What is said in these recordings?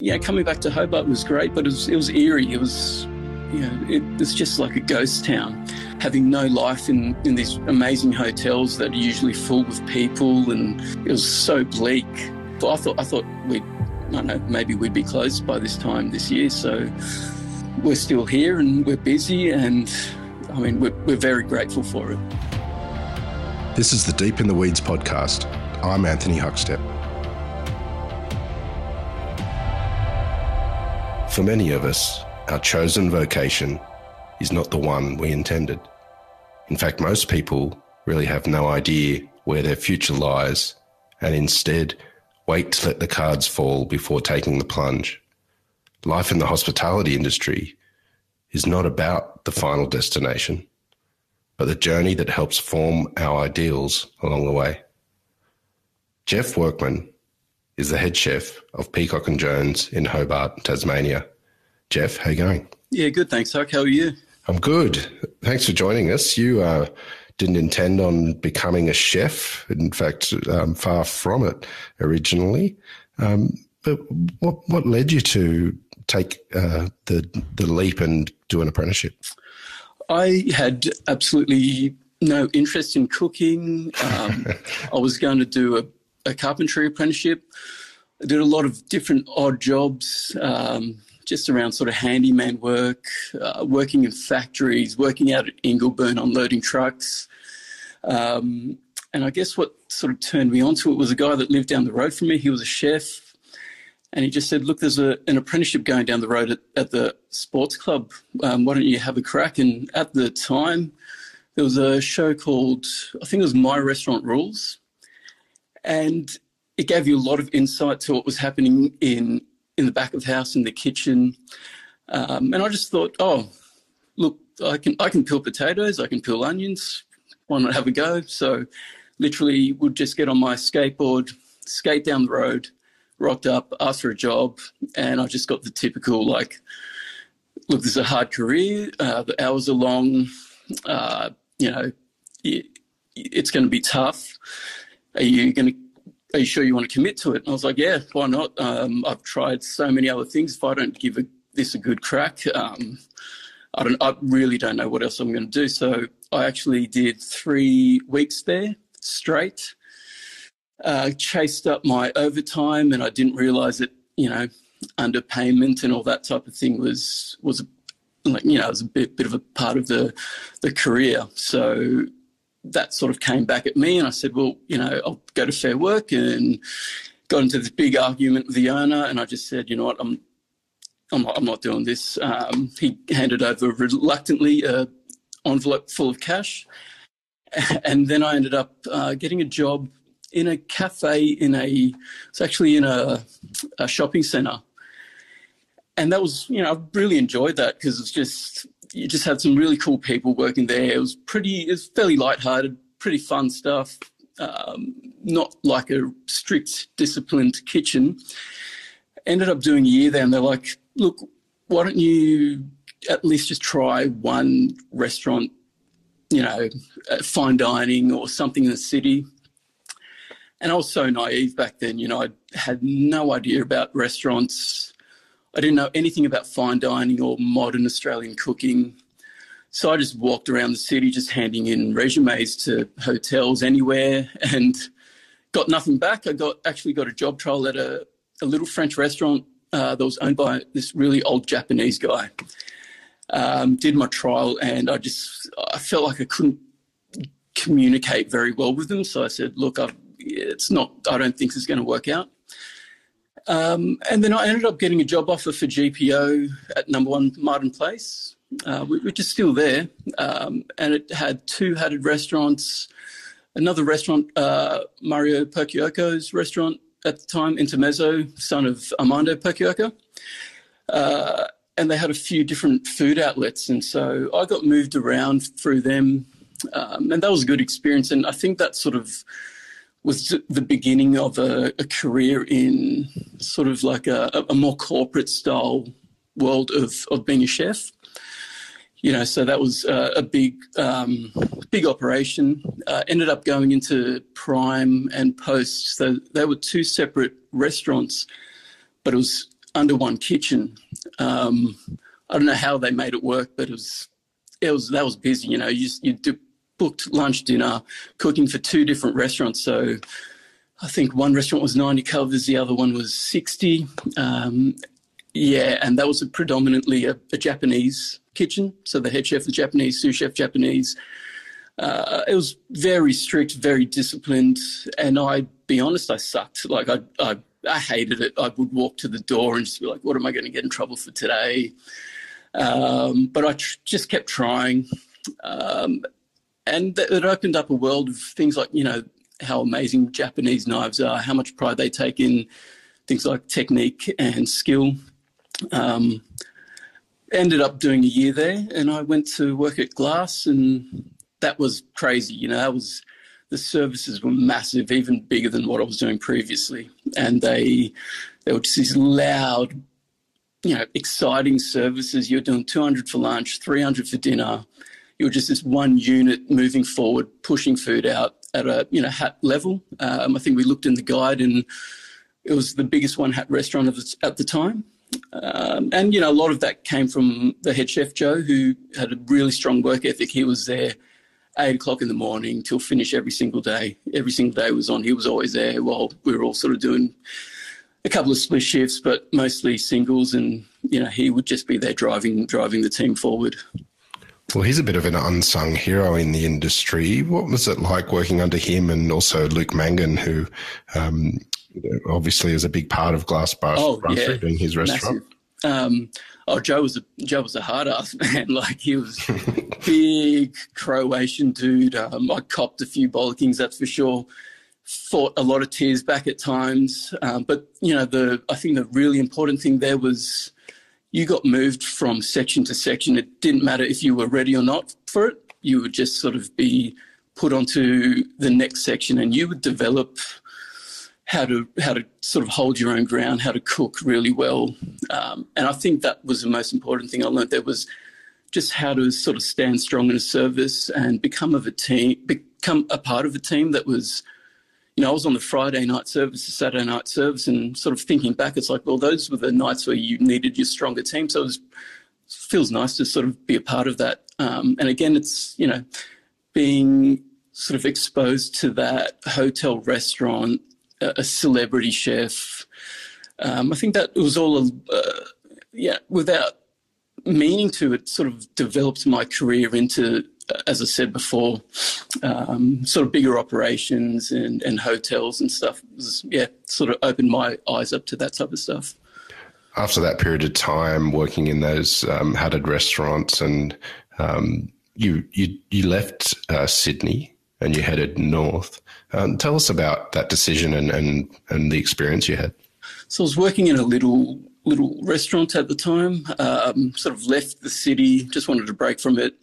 Yeah, coming back to Hobart was great, but it was, it was eerie. It was, you know, it was just like a ghost town, having no life in, in these amazing hotels that are usually full with people, and it was so bleak. But I thought, I thought we'd, I don't know, maybe we'd be closed by this time this year. So we're still here and we're busy, and I mean, we're, we're very grateful for it. This is the Deep in the Weeds podcast. I'm Anthony Huckstep. For many of us, our chosen vocation is not the one we intended. In fact, most people really have no idea where their future lies and instead wait to let the cards fall before taking the plunge. Life in the hospitality industry is not about the final destination, but the journey that helps form our ideals along the way. Jeff Workman is the head chef of Peacock and Jones in Hobart, Tasmania. Jeff, how you going? Yeah, good. Thanks, Huck. How are you? I'm good. Thanks for joining us. You uh, didn't intend on becoming a chef. In fact, um, far from it originally. Um, but what what led you to take uh, the the leap and do an apprenticeship? I had absolutely no interest in cooking. Um, I was going to do a a carpentry apprenticeship. I did a lot of different odd jobs, um, just around sort of handyman work, uh, working in factories, working out at Ingleburn unloading trucks. Um, and I guess what sort of turned me onto it was a guy that lived down the road from me. He was a chef. And he just said, Look, there's a, an apprenticeship going down the road at, at the sports club. Um, why don't you have a crack? And at the time, there was a show called, I think it was My Restaurant Rules and it gave you a lot of insight to what was happening in in the back of the house in the kitchen. Um, and I just thought, oh, look, I can I can peel potatoes, I can peel onions. Why not have a go? So, literally, would just get on my skateboard, skate down the road, rocked up, asked for a job, and I just got the typical like, look, this is a hard career. Uh, the hours are long. Uh, you know, it, it's going to be tough are you going to are you sure you want to commit to it? And I was like, yeah, why not? Um, I've tried so many other things. If I don't give a, this a good crack, um, I don't. I really don't know what else I'm going to do. So I actually did three weeks there straight. Uh, chased up my overtime, and I didn't realize that you know underpayment and all that type of thing was was like you know it was a bit bit of a part of the the career. So that sort of came back at me, and I said, "Well, you know, I'll go to Fair Work," and got into this big argument with the owner, and I just said, "You know what, I'm." I'm not, I'm not doing this. Um, he handed over reluctantly a envelope full of cash. And then I ended up uh, getting a job in a cafe in a, it's actually in a, a shopping centre. And that was, you know, I really enjoyed that because it's just, you just had some really cool people working there. It was pretty, it was fairly lighthearted, pretty fun stuff. Um, not like a strict, disciplined kitchen. Ended up doing a year there, and they're like, "Look, why don't you at least just try one restaurant, you know, fine dining or something in the city?" And I was so naive back then. You know, I had no idea about restaurants. I didn't know anything about fine dining or modern Australian cooking. So I just walked around the city just handing in resumes to hotels anywhere and got nothing back. I got actually got a job trial at a, a little French restaurant uh, that was owned by this really old Japanese guy. Um, did my trial and I just I felt like I couldn't communicate very well with them. So I said, look, I've, it's not. I don't think it's going to work out. Um, and then I ended up getting a job offer for GPO at number one Martin Place, uh, which is still there. Um, and it had two hatted restaurants, another restaurant, uh, Mario Percuoco's restaurant at the time, Intermezzo, son of Armando Perchiocco. Uh, and they had a few different food outlets. And so I got moved around through them. Um, and that was a good experience. And I think that sort of was the beginning of a, a career in sort of like a, a, more corporate style world of, of being a chef. You know, so that was uh, a big, um, big operation. Uh, ended up going into Prime and Post. So they were two separate restaurants, but it was under one kitchen. Um, I don't know how they made it work, but it was it was that was busy. You know, you you do, booked lunch, dinner, cooking for two different restaurants. So I think one restaurant was 90 covers, the other one was 60. Um, yeah, and that was a predominantly a, a, Japanese kitchen. So the head chef was Japanese, sous chef Japanese. Uh, it was very strict, very disciplined, and I'd be honest, I sucked. Like I, I, I hated it. I would walk to the door and just be like, "What am I going to get in trouble for today?" Um, but I tr- just kept trying, um, and th- it opened up a world of things like you know how amazing Japanese knives are, how much pride they take in things like technique and skill. Um, ended up doing a year there, and I went to work at Glass, and that was crazy. You know, that was the services were massive, even bigger than what I was doing previously, and they they were just these loud, you know, exciting services. You're doing 200 for lunch, 300 for dinner. You were just this one unit moving forward, pushing food out at a you know hat level. Um, I think we looked in the guide, and it was the biggest one hat restaurant at the time. Um, and you know, a lot of that came from the head chef Joe, who had a really strong work ethic. He was there eight o'clock in the morning till finish every single day. Every single day was on. He was always there while we were all sort of doing a couple of split shifts, but mostly singles. And you know, he would just be there driving driving the team forward. Well, he's a bit of an unsung hero in the industry. What was it like working under him and also Luke Mangan, who um, obviously is a big part of Glassbar oh, yeah. doing his restaurant? Um, oh, Joe was a Joe was a hard ass man. Like he was big Croatian dude. Um, I copped a few bollockings, that's for sure. Fought a lot of tears back at times, um, but you know the I think the really important thing there was you got moved from section to section. It didn't matter if you were ready or not for it. You would just sort of be put onto the next section, and you would develop how to how to sort of hold your own ground, how to cook really well. Um, and I think that was the most important thing I learned. There was just how to sort of stand strong in a service and become of a team, become a part of a team that was you know, I was on the Friday night service, the Saturday night service, and sort of thinking back, it's like, well, those were the nights where you needed your stronger team. So it was, feels nice to sort of be a part of that. Um, and again, it's, you know, being sort of exposed to that hotel restaurant, a, celebrity chef. Um, I think that it was all, uh, yeah, without meaning to, it sort of developed my career into as I said before, um, sort of bigger operations and, and hotels and stuff. Was, yeah, sort of opened my eyes up to that type of stuff. After that period of time working in those um, hatted restaurants, and um, you you you left uh, Sydney and you headed north. Um, tell us about that decision and, and and the experience you had. So I was working in a little little restaurant at the time. Um, sort of left the city, just wanted to break from it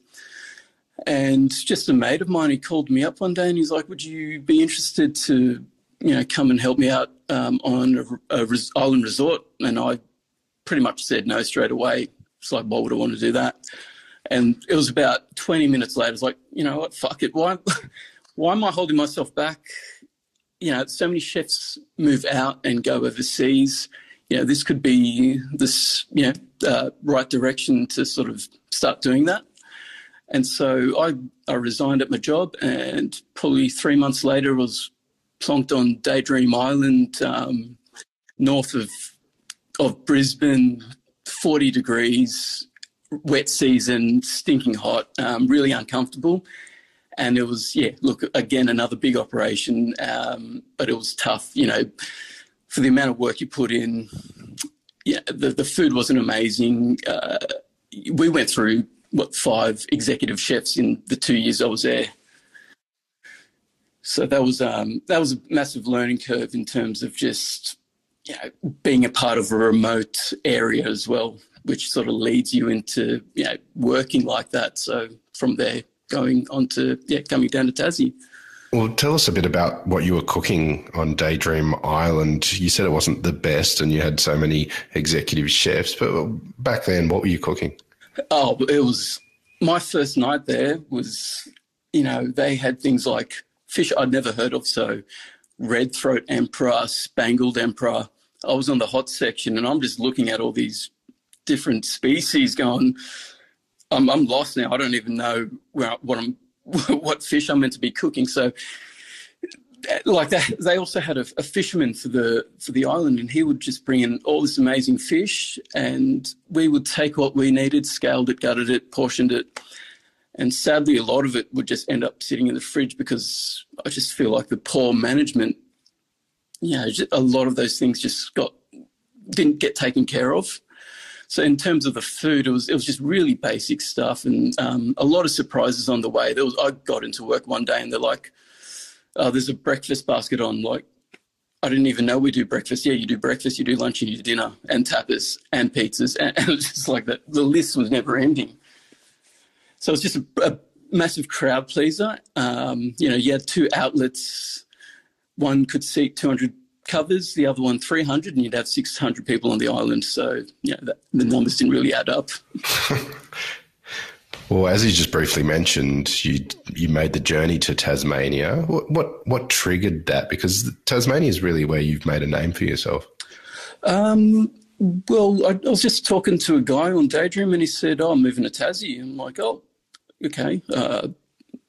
and just a mate of mine, he called me up one day and he's like, "Would you be interested to, you know, come and help me out um, on a, a res- island resort?" And I pretty much said no straight away. It's like, why would I want to do that? And it was about 20 minutes later. It's like, you know what? Fuck it. Why? Why am I holding myself back? You know, so many chefs move out and go overseas. You know, this could be this, you know, uh, right direction to sort of start doing that. And so I, I resigned at my job, and probably three months later, was plonked on Daydream Island, um, north of of Brisbane, 40 degrees, wet season, stinking hot, um, really uncomfortable. And it was, yeah, look, again, another big operation, um, but it was tough, you know, for the amount of work you put in. Yeah, the, the food wasn't amazing. Uh, we went through what five executive chefs in the two years I was there. So that was um, that was a massive learning curve in terms of just you know, being a part of a remote area as well, which sort of leads you into you know, working like that. So from there, going on to yeah, coming down to Tassie. Well, tell us a bit about what you were cooking on Daydream Island. You said it wasn't the best, and you had so many executive chefs. But back then, what were you cooking? Oh, it was my first night there was, you know, they had things like fish I'd never heard of. So red throat emperor, spangled emperor, I was on the hot section, and I'm just looking at all these different species, going, I'm, I'm lost now. I don't even know where what I'm what fish I'm meant to be cooking. So like that they also had a, a, fisherman for the for the island and he would just bring in all this amazing fish and we would take what we needed scaled it gutted it portioned it and sadly a lot of it would just end up sitting in the fridge because i just feel like the poor management you know a lot of those things just got didn't get taken care of so in terms of the food, it was it was just really basic stuff, and um, a lot of surprises on the way. There was I got into work one day, and they're like, oh, "There's a breakfast basket on." Like, I didn't even know we do breakfast. Yeah, you do breakfast, you do lunch, and you do dinner, and tapas, and pizzas, and, and it's just like that. The list was never ending. So it's just a, a massive crowd pleaser. Um, you know, you had two outlets. One could seat 200 covers, the other one 300, and you'd have 600 people on the island. So, yeah, the numbers didn't really add up. well, as you just briefly mentioned, you you made the journey to Tasmania. What what, what triggered that? Because Tasmania is really where you've made a name for yourself. Um, well, I, I, was just talking to a guy on Daydream, and he said, "Oh, I'm moving to Tassie." I'm like, "Oh, okay." Uh,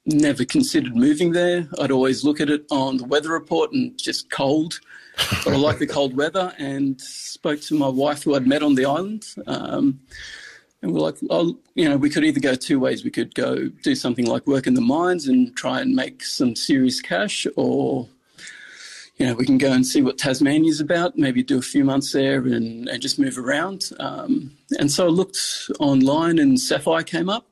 never considered moving there. I'd always look at it on the weather report and just cold but I like the cold weather and spoke to my wife who I'd met on the island. Um, and we're like, oh, you know, we could either go two ways. We could go do something like work in the mines and try and make some serious cash, or, you know, we can go and see what Tasmania's about, maybe do a few months there and, and just move around. Um, and so I looked online and Saffire came up.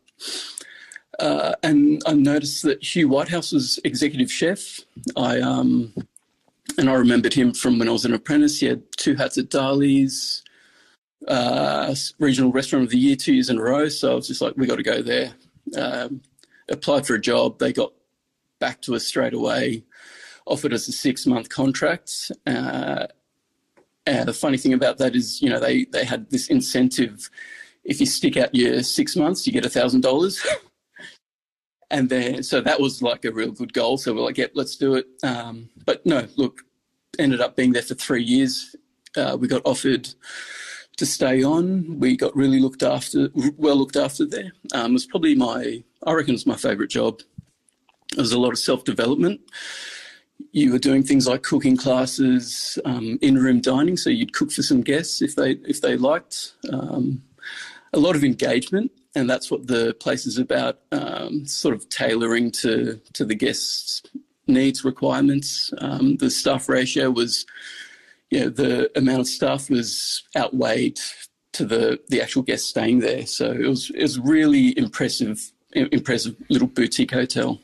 Uh, and I noticed that Hugh Whitehouse was executive chef. I um, and I remembered him from when I was an apprentice. He had two hats at Darley's, uh, regional restaurant of the year two years in a row. So I was just like, we got to go there. Um, applied for a job. They got back to us straight away, offered us a six month contract. Uh, and the funny thing about that is, you know, they, they had this incentive. If you stick out your six months, you get a thousand dollars. and then so that was like a real good goal. So we're like, yeah, let's do it. Um, but no, look, ended up being there for three years. Uh, we got offered to stay on. We got really looked after, well looked after there. Um, it was probably my, I reckon, it was my favourite job. There was a lot of self development. You were doing things like cooking classes, um, in-room dining, so you'd cook for some guests if they if they liked. Um, a lot of engagement and that's what the place is about, um, sort of tailoring to to the guests' needs, requirements. Um, the staff ratio was, you know, the amount of staff was outweighed to the the actual guests staying there. So it was it was really impressive, impressive little boutique hotel.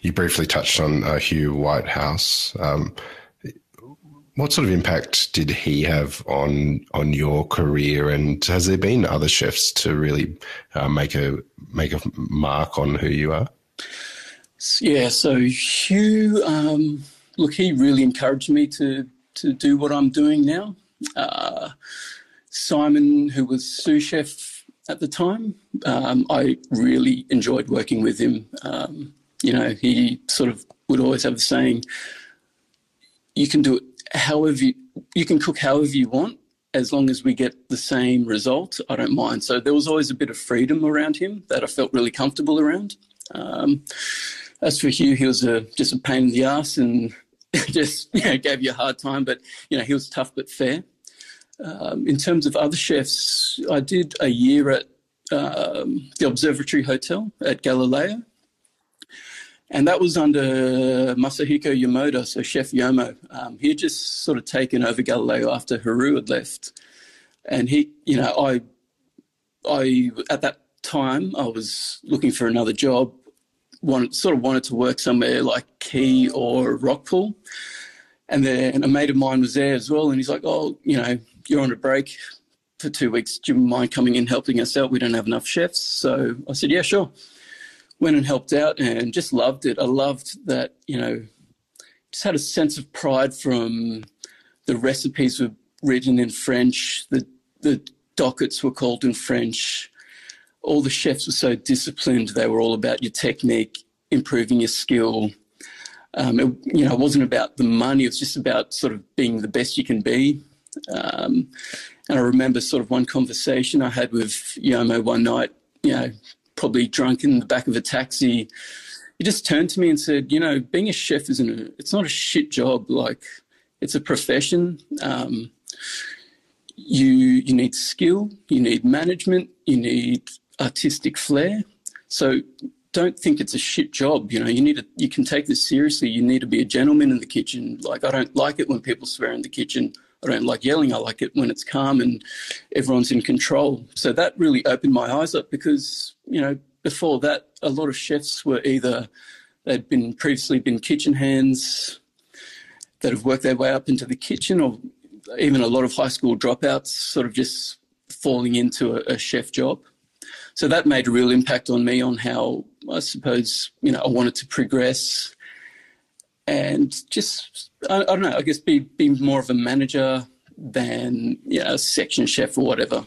You briefly touched on uh, Hugh Whitehouse. Um, what sort of impact did he have on on your career, and has there been other chefs to really uh, make a make a mark on who you are? Yeah, so Hugh, um, look, he really encouraged me to to do what I'm doing now. Uh, Simon, who was sous chef at the time, um, I really enjoyed working with him. Um, you know, he sort of would always have the saying, "You can do it however you, you can cook however you want as long as we get the same result, I don't mind. So there was always a bit of freedom around him that I felt really comfortable around. Um, as for Hugh, he was a, just a pain in the ass and just you know, gave you a hard time, but you know he was tough but fair. Um, in terms of other chefs, I did a year at um, the Observatory Hotel at Galileo, and that was under Masahiko Yomoda, so Chef Yomo. Um, he had just sort of taken over Galileo after Haru had left. And he, you know, I, I at that time I was looking for another job. Wanted, sort of wanted to work somewhere like Quay or Rockpool. And then a mate of mine was there as well, and he's like, "Oh, you know, you're on a break for two weeks. Do you mind coming in helping us out? We don't have enough chefs." So I said, "Yeah, sure." went and helped out and just loved it. I loved that, you know, just had a sense of pride from the recipes were written in French, the, the dockets were called in French. All the chefs were so disciplined. They were all about your technique, improving your skill. Um, it, you know, it wasn't about the money. It was just about sort of being the best you can be. Um, and I remember sort of one conversation I had with Yomo one night, you know, probably drunk in the back of a taxi. He just turned to me and said, you know, being a chef isn't a, it's not a shit job. Like it's a profession. Um, you, you need skill, you need management, you need artistic flair. So don't think it's a shit job. You know, you need to, you can take this seriously. You need to be a gentleman in the kitchen. Like I don't like it when people swear in the kitchen. I don't like yelling. I like it when it's calm and everyone's in control. So that really opened my eyes up because, you know, before that, a lot of chefs were either they'd been previously been kitchen hands that have worked their way up into the kitchen, or even a lot of high school dropouts sort of just falling into a, a chef job. So that made a real impact on me on how I suppose you know I wanted to progress and just I, I, don't know. I guess be be more of a manager than you know, a section chef or whatever.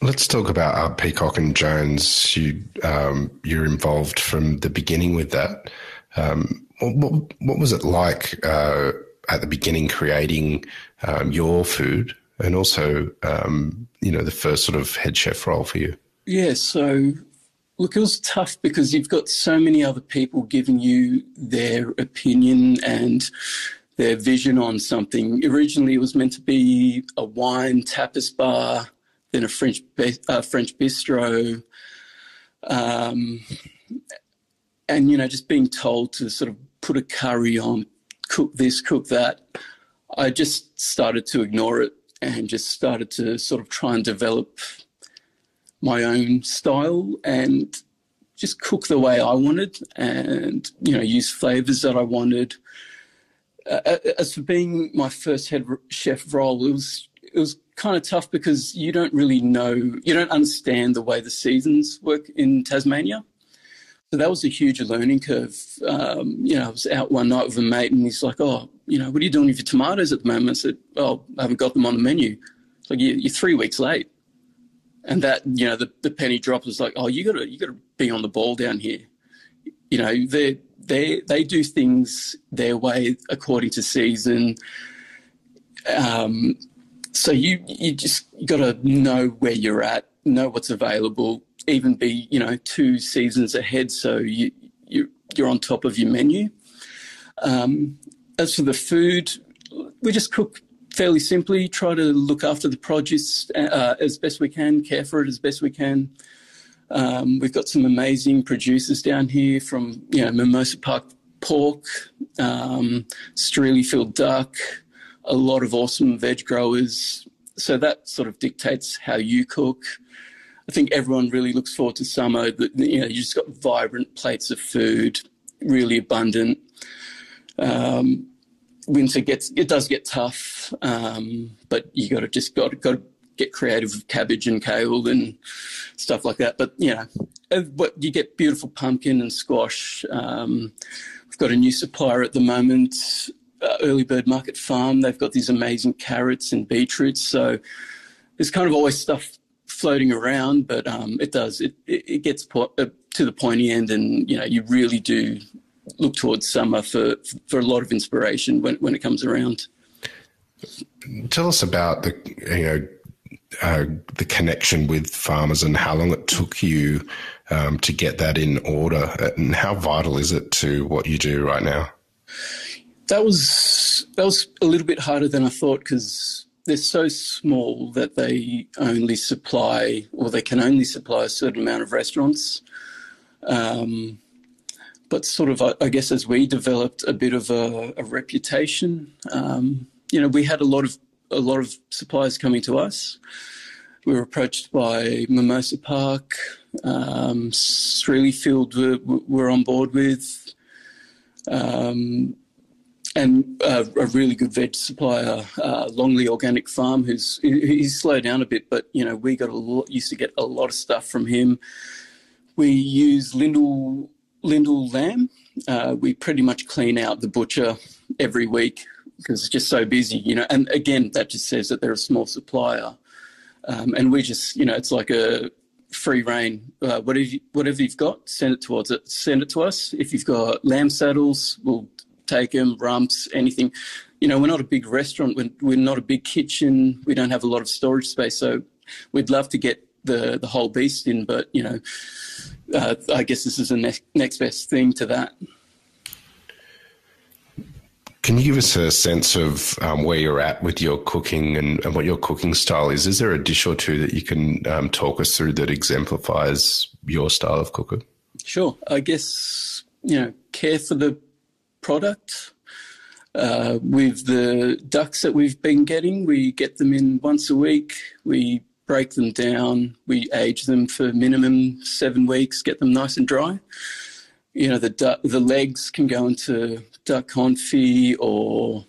Let's talk about uh, Peacock and Jones. You um, you're involved from the beginning with that. Um, what, what, was it like uh, at the beginning creating um, your food, and also um, you know the first sort of head chef role for you? Yeah, so Look, it was tough because you've got so many other people giving you their opinion and their vision on something. Originally, it was meant to be a wine tapas bar, then a French uh, French bistro, um, and you know, just being told to sort of put a curry on, cook this, cook that. I just started to ignore it and just started to sort of try and develop my own style and just cook the way I wanted and, you know, use flavors that I wanted. Uh, uh, as for being my first head chef role, it was, it was kind of tough because you don't really know, you don't understand the way the seasons work in Tasmania. So that was a huge learning curve. Um, you know, I was out one night with a mate and he's like, oh, you know, what are you doing with your tomatoes at the moment? I said, oh, I haven't got them on the menu. It's like, you're three weeks late and that you know the, the penny drop was like oh you gotta you gotta be on the ball down here you know they they they do things their way according to season um, so you you just got to know where you're at know what's available even be you know two seasons ahead so you, you you're on top of your menu um, as for the food we just cook fairly simply try to look after the produce uh, as best we can, care for it as best we can. Um, we've got some amazing producers down here from you know Mimosa Park pork, um, duck, a lot of awesome veg growers. So that sort of dictates how you cook. I think everyone really looks forward to summer. You know, you just got vibrant plates of food, really abundant. Um, winter gets it does get tough, um, but you got to just got got to get creative with cabbage and kale and stuff like that. But you know, what you get beautiful pumpkin and squash. Um, we've got a new supplier at the moment, uh, Early Bird Market Farm. They've got these amazing carrots and beetroots. So there's kind of always stuff floating around, but um, it does it it, it gets po- uh, to the pointy end, and you know you really do look towards summer for for a lot of inspiration when when it comes around. Tell us about the you know uh, the connection with farmers and how long it took you um, to get that in order, and how vital is it to what you do right now? That was that was a little bit harder than I thought because they're so small that they only supply or they can only supply a certain amount of restaurants. Um, but sort of, I guess, as we developed a bit of a, a reputation, um, you know, we had a lot of a lot of suppliers coming to us. We were approached by Mimosa Park, um, Streelyfield were, were on board with, um, and uh, a really good veg supplier, uh, Longley Organic Farm, who's he's slowed down a bit, but you know we got a lot, used to get a lot of stuff from him. We use Lyndall Lyndall lamb. Uh, we pretty much clean out the butcher every week because it's just so busy, you know. And again, that just says that they're a small supplier, um, and we just, you know, it's like a free reign. Uh, whatever you, whatever you've got, send it towards it. Send it to us. If you've got lamb saddles, we'll take them. Rumps, anything. you know, we're not a big restaurant. We're, we're not a big kitchen. We don't have a lot of storage space. So we'd love to get the the whole beast in, but you know, uh, I guess this is the next next best thing to that. Can you give us a sense of um, where you're at with your cooking and, and, what your cooking style is? Is there a dish or two that you can um, talk us through that exemplifies your style of cooking? Sure. I guess, you know, care for the product. Uh, with the ducks that we've been getting, we get them in once a week. We break them down. We age them for minimum seven weeks, get them nice and dry you know the the legs can go into duck confit or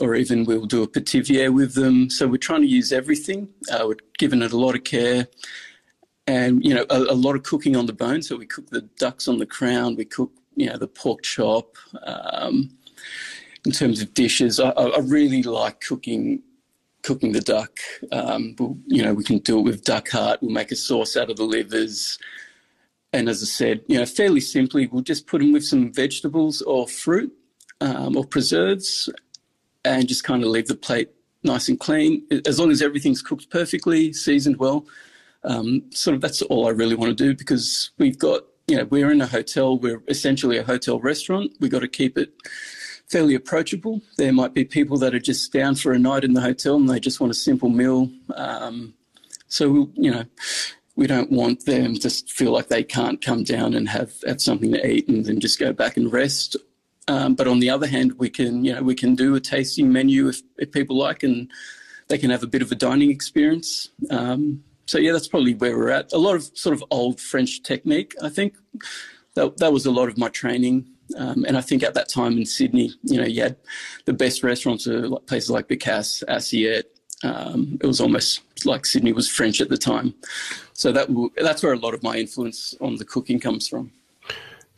or even we'll do a pithivier with them. So we're trying to use everything. Uh, we're giving it a lot of care, and you know a, a, lot of cooking on the bone. So we cook the ducks on the crown. We cook you know the pork chop. Um, in terms of dishes, I, I, really like cooking cooking the duck. Um, we'll, you know we can do it with duck heart. We'll make a sauce out of the livers. And as I said, you know, fairly simply, we'll just put them with some vegetables or fruit um, or preserves and just kind of leave the plate nice and clean. As long as everything's cooked perfectly, seasoned well, um, sort of that's all I really want to do because we've got, you know, we're in a hotel, we're essentially a hotel restaurant. We've got to keep it fairly approachable. There might be people that are just down for a night in the hotel and they just want a simple meal. Um, so, you know, we don't want them to feel like they can't come down and have, have something to eat and then just go back and rest. Um, but on the other hand, we can you know we can do a tasting menu if, if people like, and they can have a bit of a dining experience. Um, so yeah, that's probably where we're at. A lot of sort of old French technique, I think. That, that was a lot of my training. Um, and I think at that time in Sydney, you know, you had the best restaurants, are places like Becasse, Assiette, um, it was almost like Sydney was French at the time. So that that's where a lot of my influence on the cooking comes from.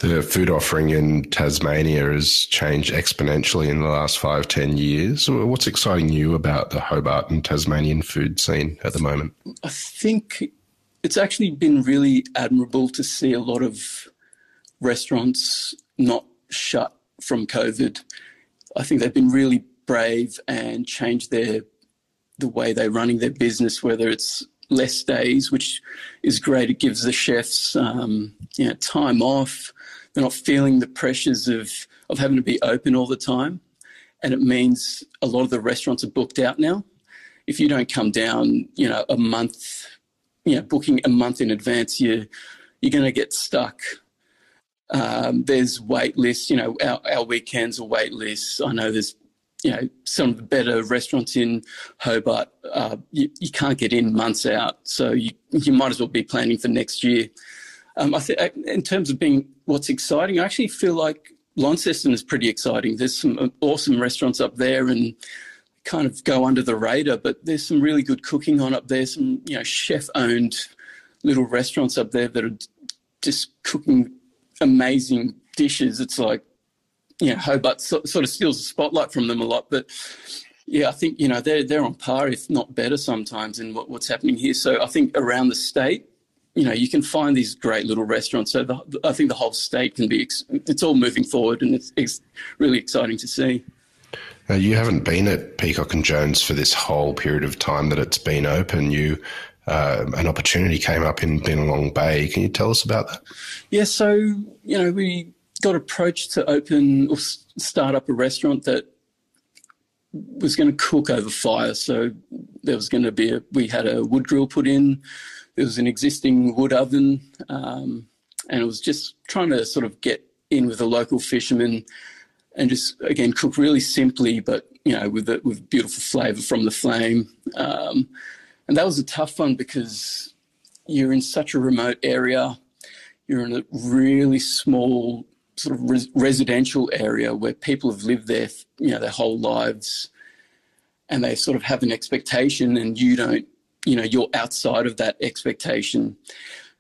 The food offering in Tasmania has changed exponentially in the last five, ten years. What's exciting you about the Hobart and Tasmanian food scene at the moment? I think it's actually been really admirable to see a lot of restaurants not shut from COVID. I think they've been really brave and changed their the way they're running their business, whether it's less days, which is great. It gives the chefs um, you know, time off. They're not feeling the pressures of, of having to be open all the time. And it means a lot of the restaurants are booked out now. If you don't come down, you know, a month, you know, booking a month in advance, you, you're going to get stuck. Um, there's wait lists, you know, our, our weekends are wait lists. I know there's you know, some of the better restaurants in Hobart, uh, you, you, can't get in months out. So you, you might as well be planning for next year. Um, I think in terms of being what's exciting, I actually feel like Launceston is pretty exciting. There's some awesome restaurants up there and kind of go under the radar, but there's some really good cooking on up there. Some, you know, chef owned little restaurants up there that are just cooking amazing dishes. It's like you know, Hobart so, sort of steals the spotlight from them a lot. But yeah, I think you know they're they're on par, if not better, sometimes in what, what's happening here. So I think around the state, you know, you can find these great little restaurants. So the, I think the whole state can be. It's all moving forward, and it's, it's really exciting to see. Now, you haven't been at Peacock and Jones for this whole period of time that it's been open. You uh, an opportunity came up in Binalong Bay. Can you tell us about that? Yeah, so you know we got approached to open or start up a restaurant that was going to cook over fire. So there was going to be a, we had a wood grill put in. There was an existing wood oven, um, and it was just trying to sort of get in with a local fisherman and just again cook really simply, but you know with a, with beautiful flavour from the flame. Um, and that was a tough one because you're in such a remote area. You're in a really small sort of res- residential area where people have lived there, you know, their whole lives, and they sort of have an expectation, and you don't, you know, you're outside of that expectation.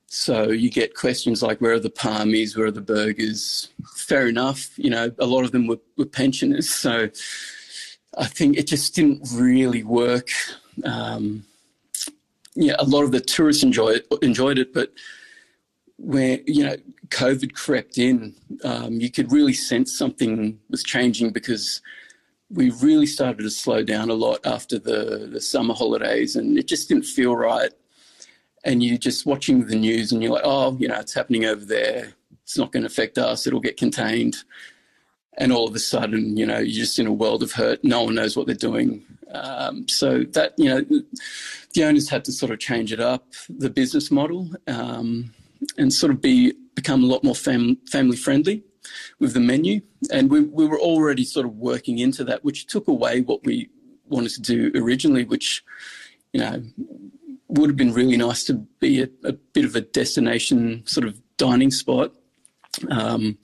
So you get questions like, "Where are the parmies? Where are the burgers?" Fair enough, you know, a lot of them were, were pensioners, so I think it just didn't really work. Um, yeah, a lot of the tourists enjoyed enjoyed it, but where you know COVID crept in, um, you could really sense something was changing because we really started to slow down a lot after the, the summer holidays, and it just didn't feel right. And you're just watching the news, and you're like, oh, you know, it's happening over there. It's not going to affect us. It'll get contained. And all of a sudden, you know, you're just in a world of hurt. No one knows what they're doing. Um, so that, you know, the owners had to sort of change it up, the business model, um, and sort of be become a lot more fam- family friendly with the menu. And we, we were already sort of working into that, which took away what we wanted to do originally, which, you know, would have been really nice to be a, a bit of a destination sort of dining spot. Um,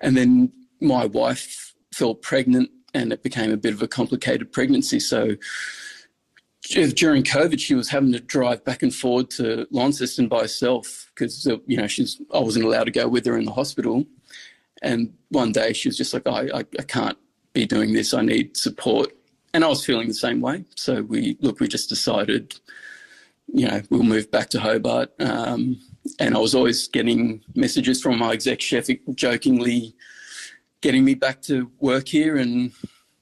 and then my wife fell pregnant and it became a bit of a complicated pregnancy. So during COVID, she was having to drive back and forward to Launceston by herself because uh, you know she's I wasn't allowed to go with her in the hospital. And one day she was just like, I, I, I can't be doing this. I need support. And I was feeling the same way. So we look, we just decided, you know, we'll move back to Hobart. Um, and I was always getting messages from my exec chef jokingly getting me back to work here and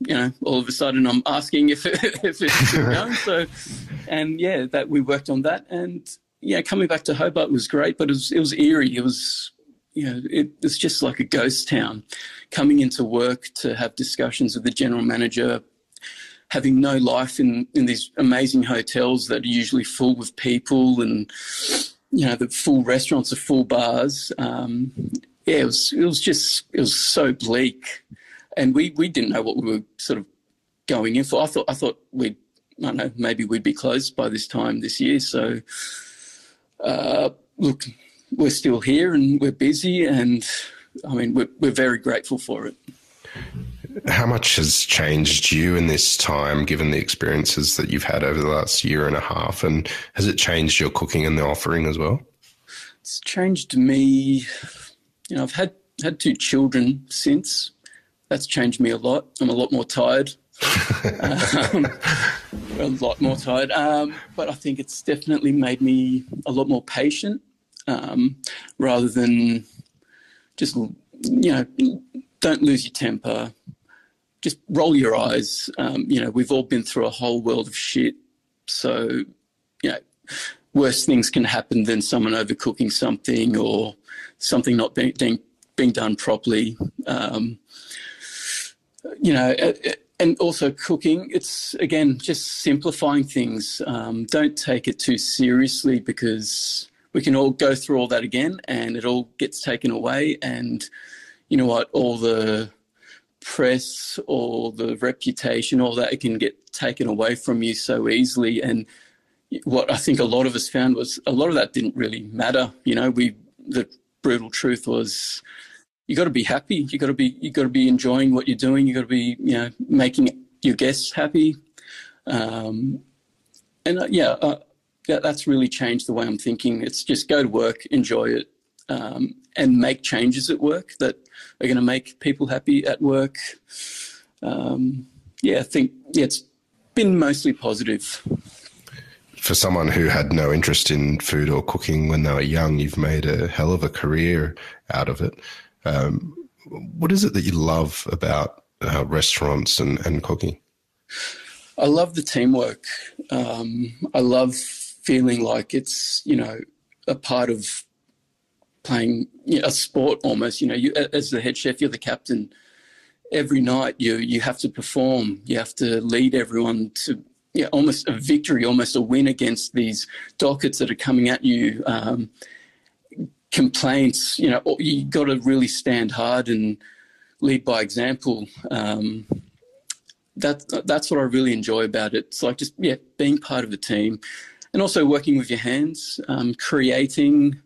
you know, all of a sudden I'm asking if it, if it's going. So, and yeah, that we worked on that, and yeah, coming back to Hobart was great, but it was it was eerie. It was you know, it, it's just like a ghost town. Coming into work to have discussions with the general manager, having no life in, in these amazing hotels that are usually full with people and, you know, the full restaurants, the full bars. Um, yeah, it was, it was just, it was so bleak. And we, we didn't know what we were sort of going in for. I thought, I thought we'd, I don't know, maybe we'd be closed by this time this year. So, uh, look, we're still here and we're busy, and I mean, we're, we're very grateful for it. How much has changed you in this time, given the experiences that you've had over the last year and a half? And has it changed your cooking and the offering as well? It's changed me. You know, I've had had two children since. That's changed me a lot. I'm a lot more tired. um, a lot more tired. Um, but I think it's definitely made me a lot more patient um, rather than just, you know, don't lose your temper. Just roll your eyes. Um, you know, we've all been through a whole world of shit. So, you know, worse things can happen than someone overcooking something or something not being, being, being done properly. Um, you know, and also cooking, it's again just simplifying things. Um, don't take it too seriously because we can all go through all that again and it all gets taken away. And you know what? All the press, all the reputation, all that, it can get taken away from you so easily. And what I think a lot of us found was a lot of that didn't really matter. You know, we, the brutal truth was, you got to be happy. You got to be, you got to be enjoying what you're doing. You got to be, you know, making your guests happy. Um, and uh, yeah, uh, that, that's really changed the way I'm thinking. It's just go to work, enjoy it, um, and make changes at work that are going to make people happy at work. Um, yeah, I think yeah, it's been mostly positive. For someone who had no interest in food or cooking when they were young, you've made a hell of a career out of it. Um, what is it that you love about uh, restaurants and, and cooking? I love the teamwork. Um, I love feeling like it's you know a part of playing you know, a sport almost. You know, you as the head chef, you're the captain. Every night you you have to perform. You have to lead everyone to yeah, almost a victory, almost a win against these dockets that are coming at you. Um, complaints, you know, you got to really stand hard and lead by example. Um, that that's what I really enjoy about it. It's like just yeah, being part of a team, and also working with your hands, um, creating.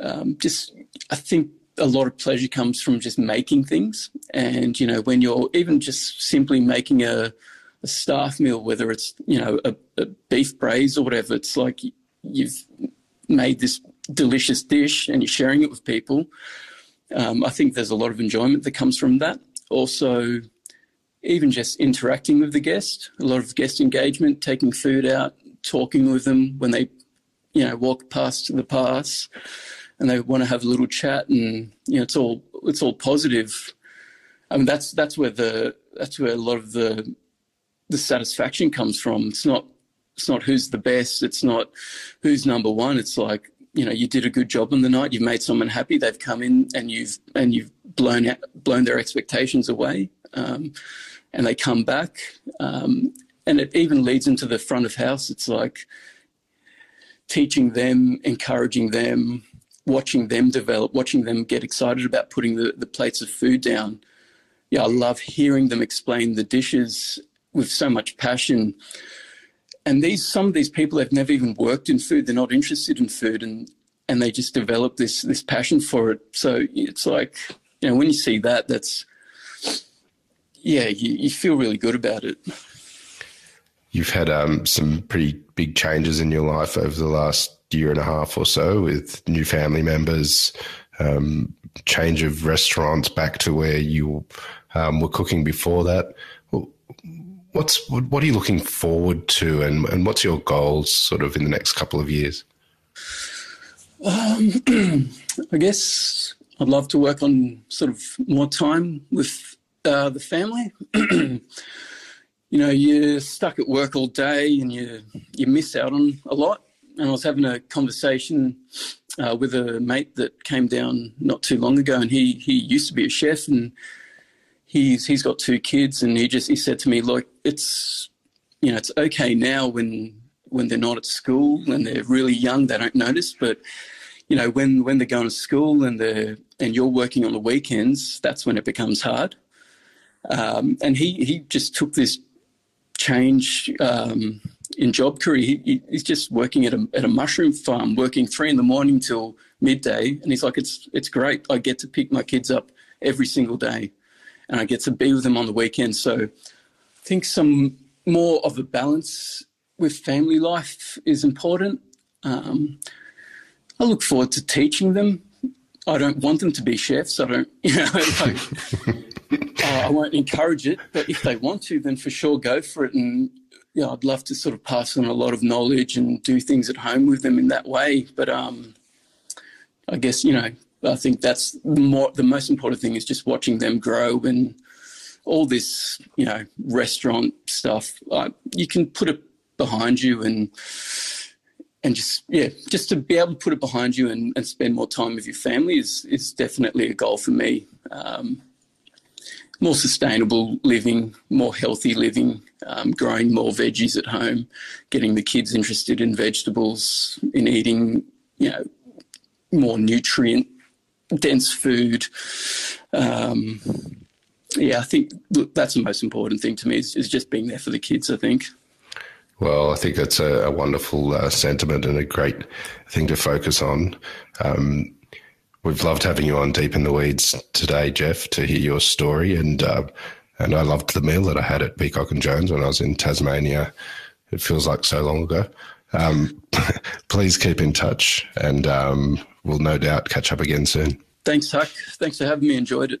Um, just, I think a lot of pleasure comes from just making things, and you know when you're even just simply making a, a staff meal, whether it's you know a, a beef braise or whatever, it's like you've made this delicious dish and you're sharing it with people. Um, I think there's a lot of enjoyment that comes from that. Also, even just interacting with the guest, a lot of guest engagement, taking food out, talking with them when they, you know, walk past the pass, and they want to have a little chat, and you know, it's all it's all positive. I mean, that's that's where the that's where a lot of the the satisfaction comes from. It's not it's not who's the best. It's not who's number one. It's like you know you did a good job on the night. You've made someone happy. They've come in and you've and you've blown out, blown their expectations away, um, and they come back. Um, and it even leads into the front of house. It's like teaching them, encouraging them, watching them develop, watching them get excited about putting the, the plates of food down. Yeah, I love hearing them explain the dishes with so much passion. And these some of these people have never even worked in food. They're not interested in food and and they just develop this this passion for it. So it's like, you know, when you see that, that's yeah, you, you feel really good about it. You've had um, some pretty big changes in your life over the last year and a half or so with new family members, um, change of restaurants back to where you um, were cooking before that. What's what are you looking forward to, and and what's your goals sort of in the next couple of years? Um, I guess I'd love to work on sort of more time with uh, the family. you know, you're stuck at work all day and you you miss out on a lot. And I was having a conversation uh, with a mate that came down not too long ago, and he he used to be a chef, and he's he's got two kids, and he just he said to me, look, it's you know, it's okay now when when they're not at school and they're really young, they don't notice, but you know, when when they're going to school and they're and you're working on the weekends, that's when it becomes hard. Um, and he he just took this change um, in job career. He, he's just working at a, at a mushroom farm, working three in the morning till midday, and he's like, "It's it's great. I get to pick my kids up every single day, and I get to be with them on the weekend." So, think some more of a balance with family life is important. Um, I look forward to teaching them. I don't want them to be chefs. I don't, you know, like, uh, I won't encourage it, but if they want to, then for sure go for it. And yeah, I'd love to sort of pass on a lot of knowledge and do things at home with them in that way. But um, I guess you know, I think that's the more the most important thing is just watching them grow and all this, you know, restaurant stuff. Uh, you can put it behind you and and just yeah, just to be able to put it behind you and, and spend more time with your family is is definitely a goal for me. Um, more sustainable living, more healthy living, um, growing more veggies at home, getting the kids interested in vegetables, in eating, you know, more nutrient dense food. Um, yeah, I think that's the most important thing to me is, is, just being there for the kids. I think. Well, I think that's a, a wonderful uh, sentiment and a great thing to focus on. Um, We've loved having you on Deep in the Weeds today, Jeff, to hear your story. And uh, and I loved the meal that I had at Peacock and Jones when I was in Tasmania. It feels like so long ago. Um, please keep in touch, and um, we'll no doubt catch up again soon. Thanks, Huck. Thanks for having me. Enjoyed it.